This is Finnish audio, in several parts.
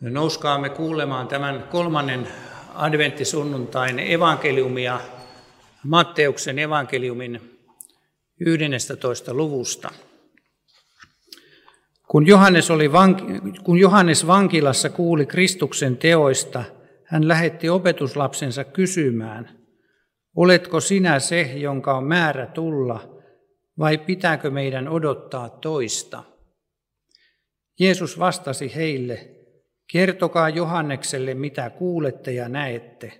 Nouskaamme kuulemaan tämän kolmannen adventtisunnuntain evankeliumia Matteuksen evankeliumin 11. luvusta. Kun Johannes, oli vanki, kun Johannes vankilassa kuuli Kristuksen teoista, hän lähetti opetuslapsensa kysymään, oletko sinä se, jonka on määrä tulla, vai pitääkö meidän odottaa toista? Jeesus vastasi heille, kertokaa Johannekselle, mitä kuulette ja näette.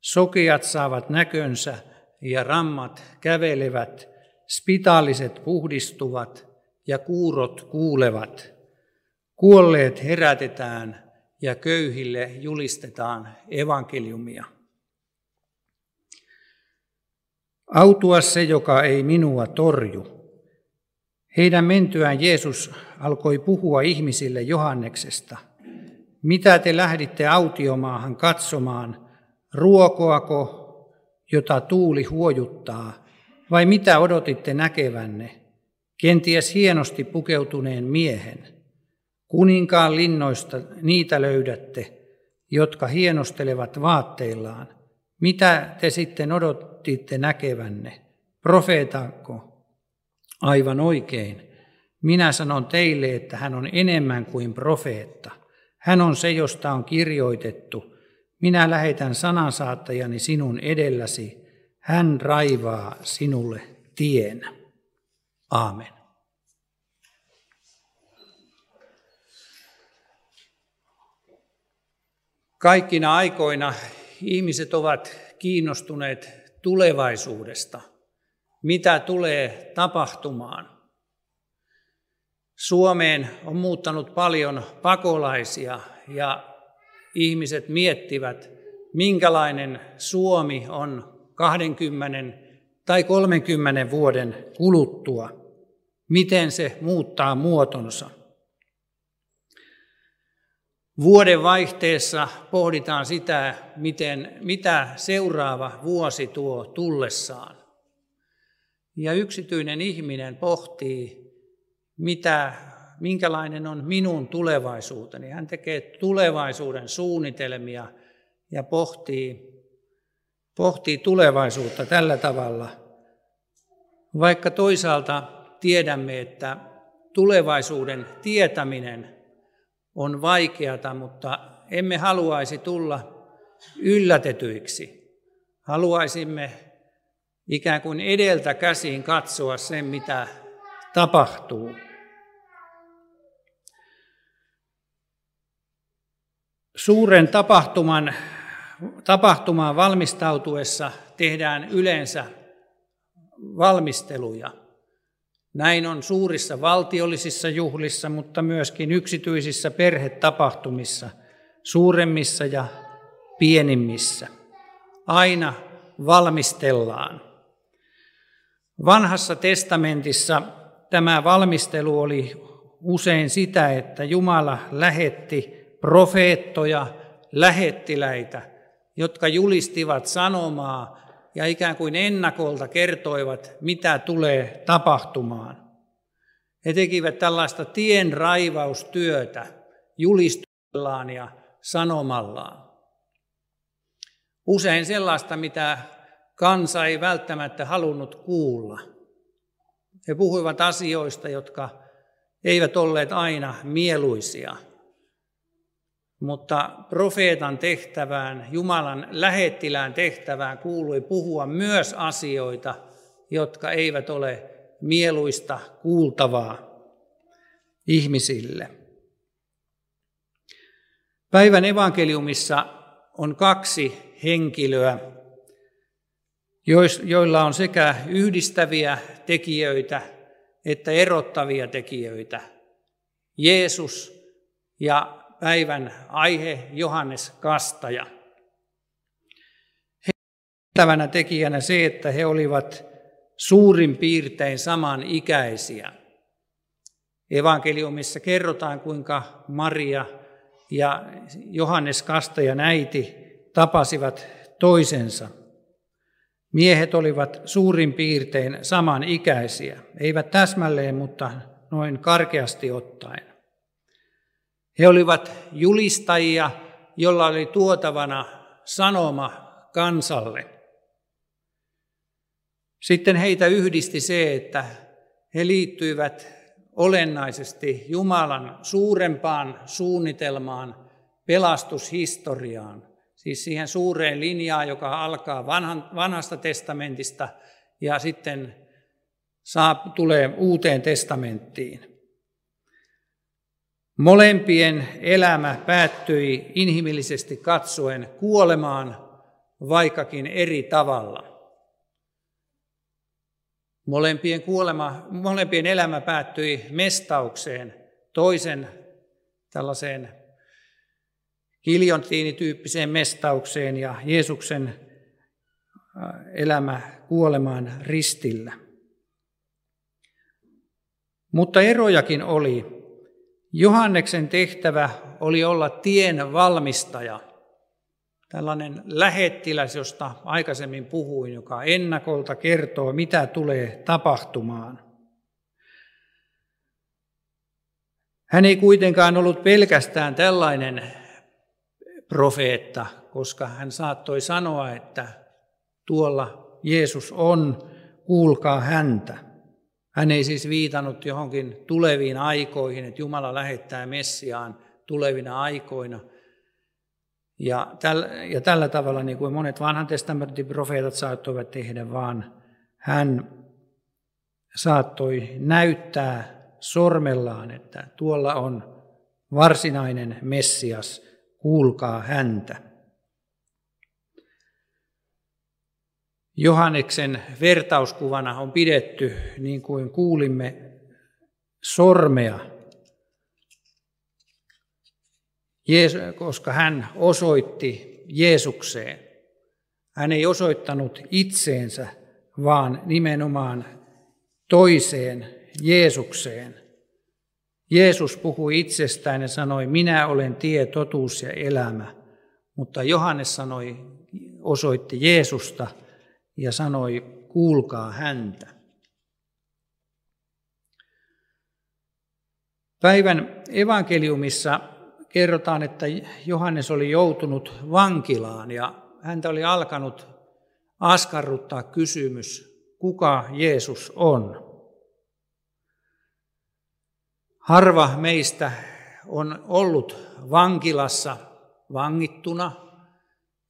Sokeat saavat näkönsä ja rammat kävelevät, spitaaliset puhdistuvat ja kuurot kuulevat. Kuolleet herätetään ja köyhille julistetaan evankeliumia. Autua se, joka ei minua torju. Heidän mentyään Jeesus alkoi puhua ihmisille Johanneksesta. Mitä te lähditte autiomaahan katsomaan? Ruokoako, jota tuuli huojuttaa, vai mitä odotitte näkevänne? Kenties hienosti pukeutuneen miehen. Kuninkaan linnoista niitä löydätte, jotka hienostelevat vaatteillaan. Mitä te sitten odottitte näkevänne? Profeetanko? Aivan oikein. Minä sanon teille, että hän on enemmän kuin profeetta. Hän on se, josta on kirjoitettu. Minä lähetän sanansaattajani sinun edelläsi. Hän raivaa sinulle tien. Aamen. Kaikkina aikoina ihmiset ovat kiinnostuneet tulevaisuudesta – mitä tulee tapahtumaan. Suomeen on muuttanut paljon pakolaisia ja ihmiset miettivät, minkälainen Suomi on 20 tai 30 vuoden kuluttua, miten se muuttaa muotonsa. Vuoden vaihteessa pohditaan sitä, miten, mitä seuraava vuosi tuo tullessaan. Ja yksityinen ihminen pohtii, mitä, minkälainen on minun tulevaisuuteni. Hän tekee tulevaisuuden suunnitelmia ja pohtii, pohtii tulevaisuutta tällä tavalla. Vaikka toisaalta tiedämme, että tulevaisuuden tietäminen on vaikeata, mutta emme haluaisi tulla yllätetyiksi. Haluaisimme ikään kuin edeltä käsiin katsoa sen, mitä tapahtuu. Suuren tapahtuman, tapahtumaan valmistautuessa tehdään yleensä valmisteluja. Näin on suurissa valtiollisissa juhlissa, mutta myöskin yksityisissä perhetapahtumissa, suuremmissa ja pienimmissä. Aina valmistellaan. Vanhassa testamentissa tämä valmistelu oli usein sitä, että Jumala lähetti profeettoja, lähettiläitä, jotka julistivat sanomaa ja ikään kuin ennakolta kertoivat, mitä tulee tapahtumaan. He tekivät tällaista tien raivaustyötä julistuksellaan ja sanomallaan. Usein sellaista, mitä kansa ei välttämättä halunnut kuulla. He puhuivat asioista, jotka eivät olleet aina mieluisia. Mutta profeetan tehtävään, Jumalan lähettilään tehtävään kuului puhua myös asioita, jotka eivät ole mieluista kuultavaa ihmisille. Päivän evankeliumissa on kaksi henkilöä, joilla on sekä yhdistäviä tekijöitä että erottavia tekijöitä. Jeesus ja päivän aihe Johannes Kastaja. Heidän tekijänä se, että he olivat suurin piirtein samanikäisiä. Evankeliumissa kerrotaan, kuinka Maria ja Johannes Kastajan äiti tapasivat toisensa – Miehet olivat suurin piirtein samanikäisiä, eivät täsmälleen, mutta noin karkeasti ottaen. He olivat julistajia, jolla oli tuotavana sanoma kansalle. Sitten heitä yhdisti se, että he liittyivät olennaisesti Jumalan suurempaan suunnitelmaan, pelastushistoriaan, siis siihen suureen linjaan, joka alkaa vanhan, vanhasta testamentista ja sitten saa, tulee uuteen testamenttiin. Molempien elämä päättyi inhimillisesti katsoen kuolemaan, vaikkakin eri tavalla. Molempien, kuolema, molempien elämä päättyi mestaukseen, toisen tällaiseen kiljontiinityyppiseen mestaukseen ja Jeesuksen äh, elämä kuolemaan ristillä. Mutta erojakin oli. Johanneksen tehtävä oli olla tien valmistaja, tällainen lähettiläs, josta aikaisemmin puhuin, joka ennakolta kertoo, mitä tulee tapahtumaan. Hän ei kuitenkaan ollut pelkästään tällainen profeetta, koska hän saattoi sanoa, että tuolla Jeesus on, kuulkaa häntä. Hän ei siis viitannut johonkin tuleviin aikoihin, että Jumala lähettää Messiaan tulevina aikoina. Ja tällä, ja tällä tavalla, niin kuin monet vanhan testamentin profeetat saattoivat tehdä, vaan hän saattoi näyttää sormellaan, että tuolla on varsinainen Messias, kuulkaa häntä. Johanneksen vertauskuvana on pidetty, niin kuin kuulimme, sormea, koska hän osoitti Jeesukseen. Hän ei osoittanut itseensä, vaan nimenomaan toiseen Jeesukseen. Jeesus puhui itsestään ja sanoi, minä olen tie, totuus ja elämä. Mutta Johannes sanoi, osoitti Jeesusta – ja sanoi, kuulkaa häntä. Päivän evankeliumissa kerrotaan, että Johannes oli joutunut vankilaan ja häntä oli alkanut askarruttaa kysymys, kuka Jeesus on. Harva meistä on ollut vankilassa vangittuna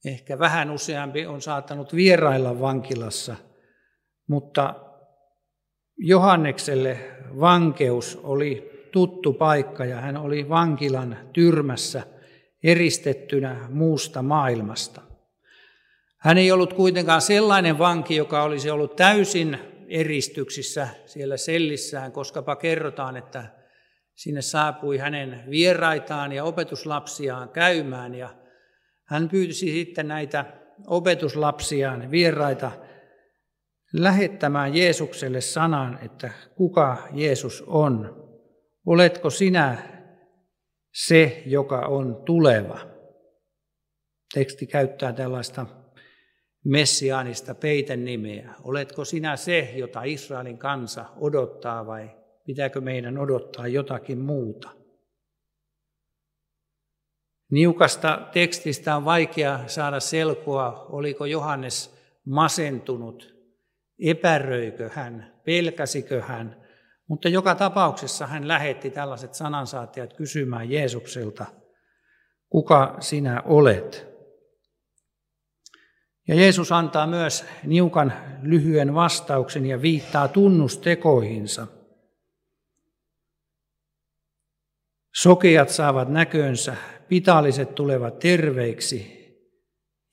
Ehkä vähän useampi on saattanut vierailla vankilassa, mutta Johannekselle vankeus oli tuttu paikka ja hän oli vankilan tyrmässä eristettynä muusta maailmasta. Hän ei ollut kuitenkaan sellainen vanki, joka olisi ollut täysin eristyksissä siellä sellissään, koskapa kerrotaan, että sinne saapui hänen vieraitaan ja opetuslapsiaan käymään ja hän pyysi sitten näitä opetuslapsiaan, vieraita, lähettämään Jeesukselle sanan, että kuka Jeesus on. Oletko sinä se, joka on tuleva? Teksti käyttää tällaista messiaanista peiten nimeä. Oletko sinä se, jota Israelin kansa odottaa vai pitääkö meidän odottaa jotakin muuta? Niukasta tekstistä on vaikea saada selkoa, oliko Johannes masentunut, epäröikö hän, pelkäsikö hän, mutta joka tapauksessa hän lähetti tällaiset sanansaattajat kysymään Jeesukselta, kuka sinä olet? Ja Jeesus antaa myös niukan lyhyen vastauksen ja viittaa tunnustekoihinsa. Sokeat saavat näkönsä, Pitaliset tulevat terveiksi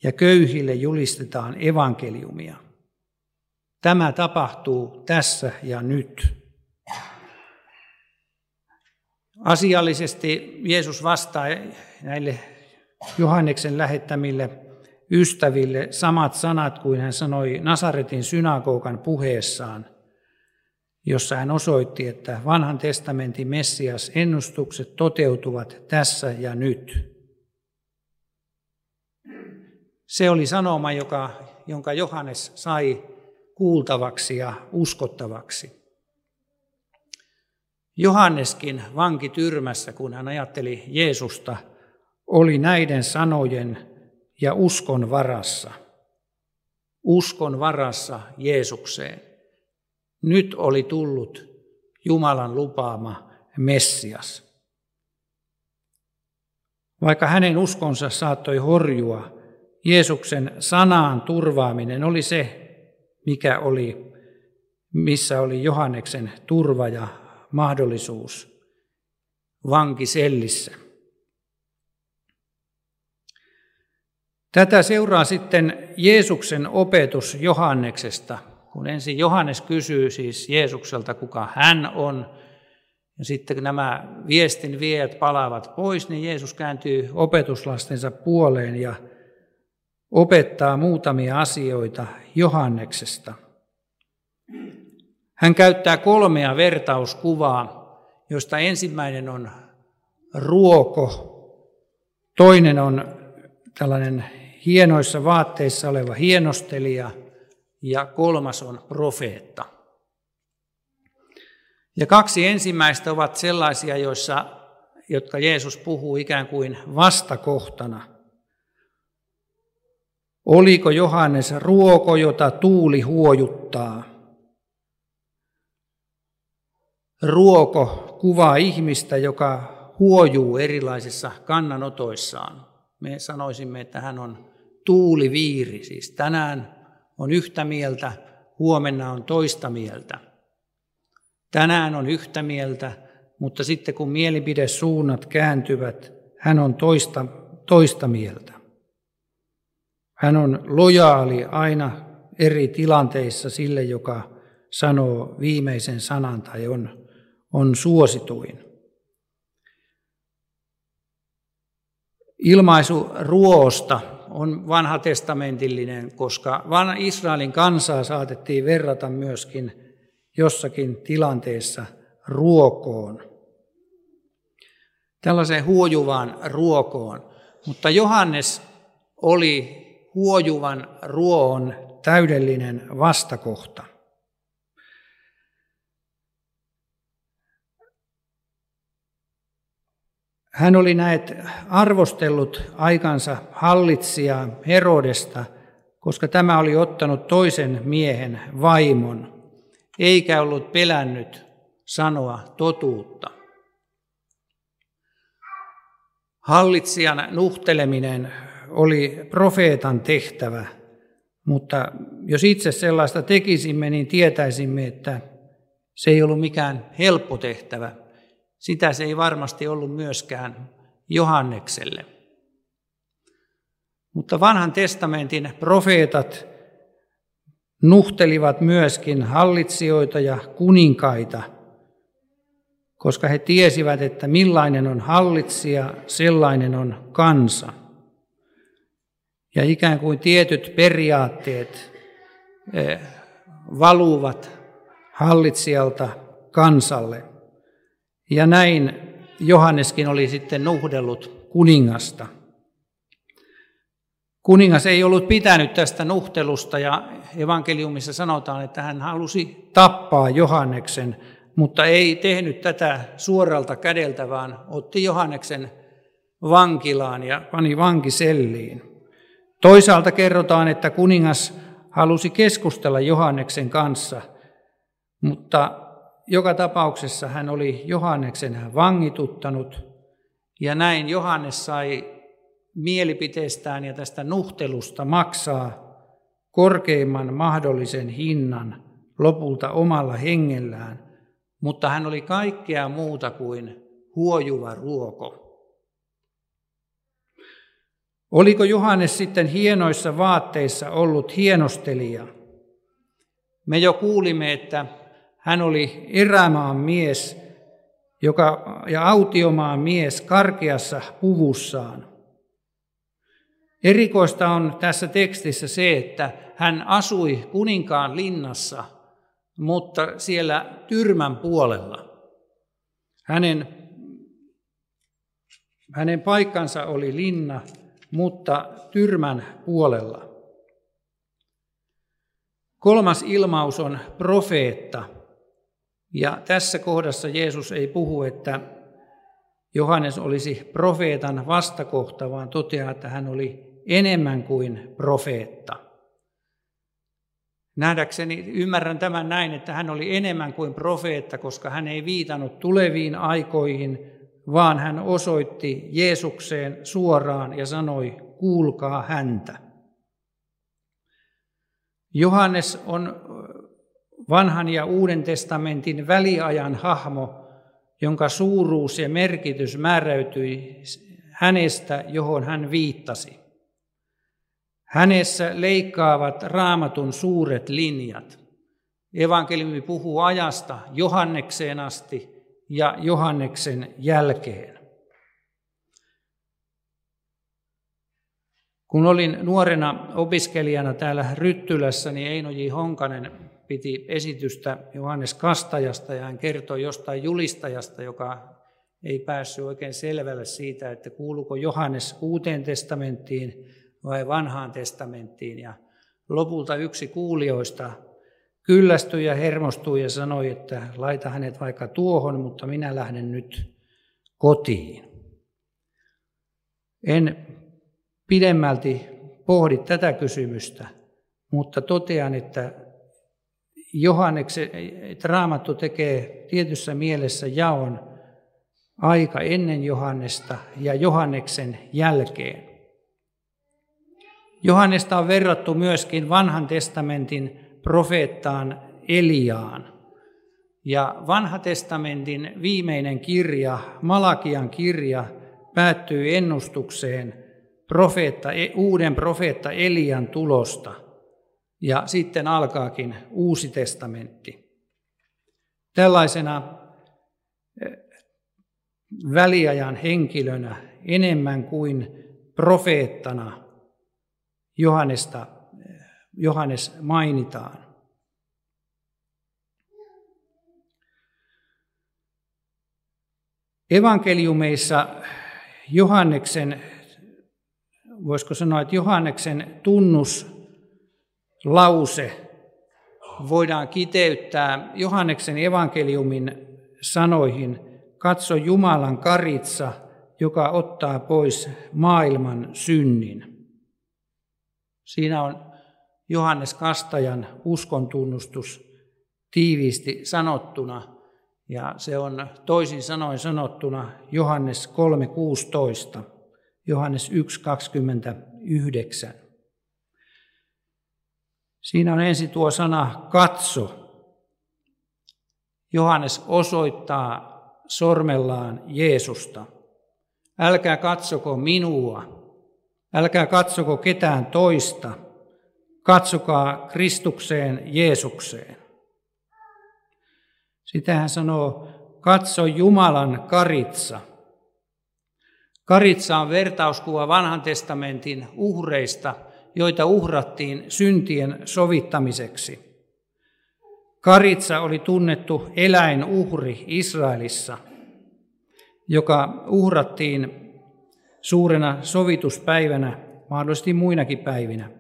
ja köyhille julistetaan evankeliumia. Tämä tapahtuu tässä ja nyt. Asiallisesti Jeesus vastaa näille Johanneksen lähettämille ystäville samat sanat kuin hän sanoi Nasaretin synagogan puheessaan – jossa hän osoitti, että vanhan testamentin Messias ennustukset toteutuvat tässä ja nyt. Se oli sanoma, joka, jonka Johannes sai kuultavaksi ja uskottavaksi. Johanneskin vankityrmässä, kun hän ajatteli Jeesusta, oli näiden sanojen ja uskon varassa. Uskon varassa Jeesukseen. Nyt oli tullut Jumalan lupaama Messias. Vaikka hänen uskonsa saattoi horjua, Jeesuksen sanaan turvaaminen oli se, mikä oli, missä oli Johanneksen turva ja mahdollisuus vankisellissä. Tätä seuraa sitten Jeesuksen opetus Johanneksesta, kun ensin Johannes kysyy siis Jeesukselta, kuka hän on, ja sitten kun nämä viestin viejät palaavat pois, niin Jeesus kääntyy opetuslastensa puoleen ja opettaa muutamia asioita Johanneksesta. Hän käyttää kolmea vertauskuvaa, joista ensimmäinen on ruoko, toinen on tällainen hienoissa vaatteissa oleva hienostelija ja kolmas on profeetta. Ja kaksi ensimmäistä ovat sellaisia, joissa, jotka Jeesus puhuu ikään kuin vastakohtana. Oliko Johannes ruoko, jota tuuli huojuttaa? Ruoko kuvaa ihmistä, joka huojuu erilaisissa kannanotoissaan. Me sanoisimme, että hän on tuuliviiri, siis tänään on yhtä mieltä, huomenna on toista mieltä. Tänään on yhtä mieltä, mutta sitten kun mielipidesuunnat kääntyvät, hän on toista, toista mieltä. Hän on lojaali aina eri tilanteissa sille, joka sanoo viimeisen sanan tai on, on suosituin. Ilmaisu ruosta on vanha testamentillinen, koska Israelin kansaa saatettiin verrata myöskin jossakin tilanteessa ruokoon. Tällaiseen huojuvaan ruokoon. Mutta Johannes oli huojuvan ruoon täydellinen vastakohta. Hän oli näet arvostellut aikansa hallitsijaa Herodesta, koska tämä oli ottanut toisen miehen vaimon, eikä ollut pelännyt sanoa totuutta. Hallitsijan nuhteleminen oli profeetan tehtävä, mutta jos itse sellaista tekisimme, niin tietäisimme, että se ei ollut mikään helppo tehtävä. Sitä se ei varmasti ollut myöskään Johannekselle. Mutta vanhan testamentin profeetat nuhtelivat myöskin hallitsijoita ja kuninkaita, koska he tiesivät, että millainen on hallitsija, sellainen on kansa. Ja ikään kuin tietyt periaatteet eh, valuvat hallitsijalta kansalle. Ja näin Johanneskin oli sitten nuhdellut kuningasta. Kuningas ei ollut pitänyt tästä nuhtelusta ja evankeliumissa sanotaan, että hän halusi tappaa Johanneksen, mutta ei tehnyt tätä suoralta kädeltä, vaan otti Johanneksen vankilaan ja pani vankiselliin. Toisaalta kerrotaan, että kuningas halusi keskustella Johanneksen kanssa, mutta joka tapauksessa hän oli Johanneksen vangituttanut ja näin Johannes sai mielipiteestään ja tästä nuhtelusta maksaa korkeimman mahdollisen hinnan lopulta omalla hengellään, mutta hän oli kaikkea muuta kuin huojuva ruoko. Oliko Johannes sitten hienoissa vaatteissa ollut hienostelija? Me jo kuulimme, että hän oli erämaan mies joka, ja autiomaan mies karkeassa puvussaan. Erikoista on tässä tekstissä se, että hän asui kuninkaan linnassa, mutta siellä tyrmän puolella. Hänen, hänen paikkansa oli linna, mutta tyrmän puolella. Kolmas ilmaus on profeetta – Ja tässä kohdassa Jeesus ei puhu, että Johannes olisi profeetan vastakohta, vaan toteaa, että hän oli enemmän kuin profeetta. Nähdäkseni ymmärrän tämän näin, että hän oli enemmän kuin profeetta, koska hän ei viitannut tuleviin aikoihin, vaan hän osoitti Jeesukseen suoraan ja sanoi, kuulkaa häntä. Johannes on vanhan ja uuden testamentin väliajan hahmo, jonka suuruus ja merkitys määräytyi hänestä, johon hän viittasi. Hänessä leikkaavat raamatun suuret linjat. Evankeliumi puhuu ajasta Johannekseen asti ja Johanneksen jälkeen. Kun olin nuorena opiskelijana täällä Ryttylässä, niin Eino J. Honkanen piti esitystä Johannes Kastajasta ja hän kertoi jostain julistajasta, joka ei päässyt oikein selvälle siitä, että kuuluuko Johannes uuteen testamenttiin vai vanhaan testamenttiin. Ja lopulta yksi kuulijoista kyllästyi ja hermostui ja sanoi, että laita hänet vaikka tuohon, mutta minä lähden nyt kotiin. En pidemmälti pohdi tätä kysymystä, mutta totean, että Johanneksen, että Raamattu tekee tietyssä mielessä jaon aika ennen Johannesta ja Johanneksen jälkeen. Johannesta on verrattu myöskin vanhan testamentin profeettaan Eliaan. Ja vanha testamentin viimeinen kirja, Malakian kirja, päättyy ennustukseen profeetta, uuden profeetta Elian tulosta. Ja sitten alkaakin uusi testamentti. Tällaisena eh, väliajan henkilönä enemmän kuin profeettana Johannesta, Johannes mainitaan. Evankeliumeissa Johanneksen, voisiko sanoa, että Johanneksen tunnuslause voidaan kiteyttää Johanneksen evankeliumin sanoihin, katso Jumalan karitsa, joka ottaa pois maailman synnin. Siinä on Johannes Kastajan uskon tunnustus tiiviisti sanottuna, ja se on toisin sanoen sanottuna Johannes 3.16, Johannes 1.29. Siinä on ensin tuo sana katso. Johannes osoittaa sormellaan Jeesusta. Älkää katsoko minua, Älkää katsoko ketään toista, katsokaa Kristukseen Jeesukseen. Sitä hän sanoo, katso Jumalan karitsa. Karitsa on vertauskuva vanhan testamentin uhreista, joita uhrattiin syntien sovittamiseksi. Karitsa oli tunnettu eläinuhri Israelissa, joka uhrattiin suurena sovituspäivänä, mahdollisesti muinakin päivinä.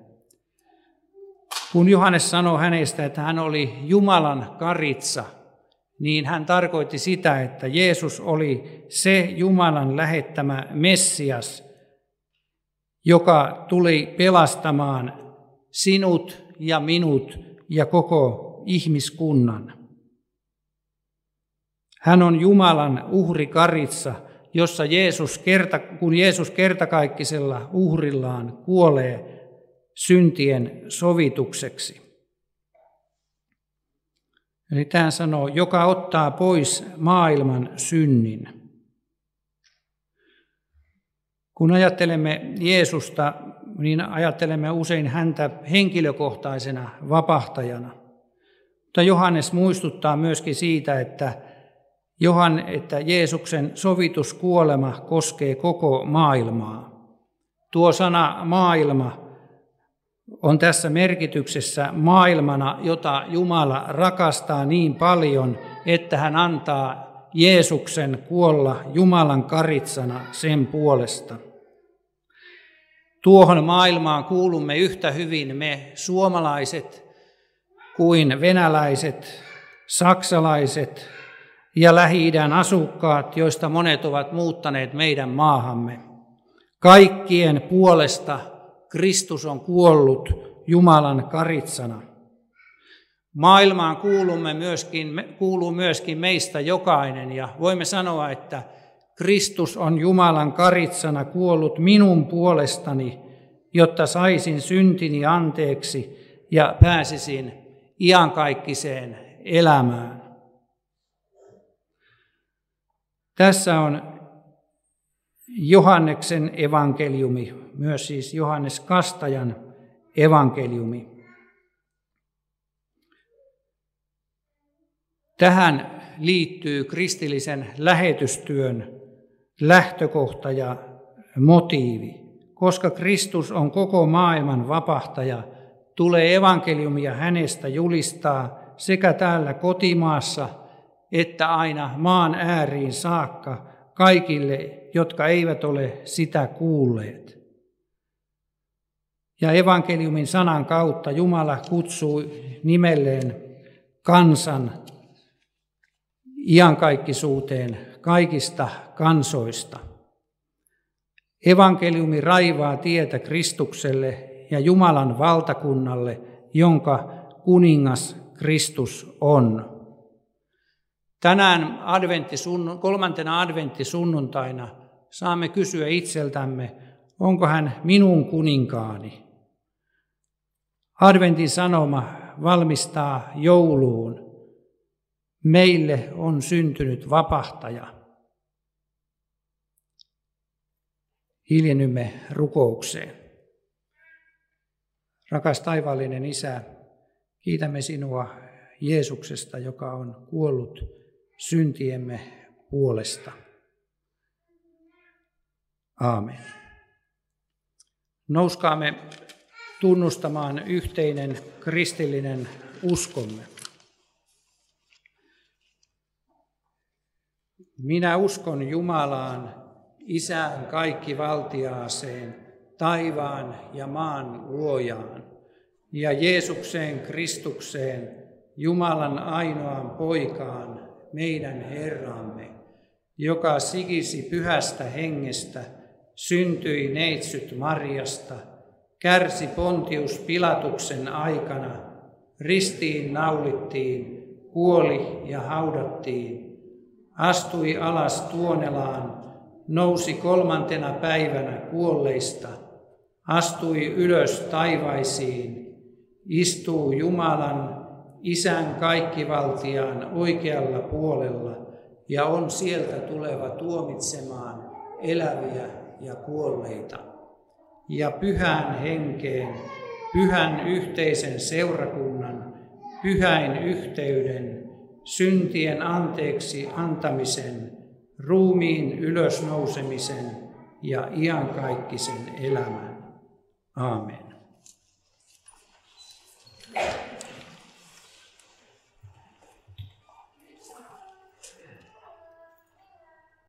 Kun Johannes sanoi hänestä, että hän oli Jumalan karitsa, niin hän tarkoitti sitä, että Jeesus oli se Jumalan lähettämä Messias, joka tuli pelastamaan sinut ja minut ja koko ihmiskunnan. Hän on Jumalan uhrikaritsa, jossa Jeesus kerta, kun Jeesus kertakaikkisella uhrillaan kuolee syntien sovitukseksi. Eli tämä sanoo, joka ottaa pois maailman synnin. Kun ajattelemme Jeesusta, niin ajattelemme usein häntä henkilökohtaisena vapahtajana. Mutta Johannes muistuttaa myöskin siitä, että Johan, että Jeesuksen sovituskuolema koskee koko maailmaa. Tuo sana maailma on tässä merkityksessä maailmana, jota Jumala rakastaa niin paljon, että hän antaa Jeesuksen kuolla Jumalan karitsana sen puolesta. Tuohon maailmaan kuulumme yhtä hyvin me suomalaiset kuin venäläiset, saksalaiset ja lähi asukkaat, joista monet ovat muuttaneet meidän maahamme. Kaikkien puolesta Kristus on kuollut Jumalan karitsana. Maailmaan kuulumme myöskin, kuuluu myöskin meistä jokainen ja voimme sanoa, että Kristus on Jumalan karitsana kuollut minun puolestani, jotta saisin syntini anteeksi ja pääsisin iankaikkiseen elämään. Tässä on Johanneksen evankeliumi, myös siis Johannes Kastajan evankeliumi. Tähän liittyy kristillisen lähetystyön lähtökohta ja motiivi. Koska Kristus on koko maailman vapahtaja, tulee evankeliumia hänestä julistaa sekä täällä kotimaassa että aina maan ääriin saakka kaikille, jotka eivät ole sitä kuulleet. Ja evankeliumin sanan kautta Jumala kutsuu nimelleen kansan iankaikkisuuteen kaikista kansoista. Evankeliumi raivaa tietä Kristukselle ja Jumalan valtakunnalle, jonka kuningas Kristus on. Tänään kolmantena adventtisunnuntaina saamme kysyä itseltämme, onko hän minun kuninkaani? Adventin sanoma valmistaa jouluun. Meille on syntynyt vapahtaja. Hiljennymme rukoukseen. Rakas taivaallinen Isä, kiitämme sinua Jeesuksesta, joka on kuollut syntiemme puolesta. Aamen. Nouskaamme tunnustamaan yhteinen kristillinen uskomme. Minä uskon Jumalaan, Isään kaikki valtiaaseen, taivaan ja maan luojaan, ja Jeesukseen Kristukseen, Jumalan ainoaan poikaan, meidän Herramme, joka sikisi pyhästä hengestä, syntyi neitsyt Marjasta, kärsi Pontius Pilatuksen aikana, ristiin naulittiin, kuoli ja haudattiin, astui alas Tuonelaan, nousi kolmantena päivänä kuolleista, astui ylös taivaisiin, istuu Jumalan, Isän kaikkivaltiaan oikealla puolella ja on sieltä tuleva tuomitsemaan eläviä ja kuolleita. Ja pyhän henkeen, pyhän yhteisen seurakunnan, pyhäin yhteyden, syntien anteeksi antamisen, ruumiin ylösnousemisen ja iankaikkisen elämän. Aamen.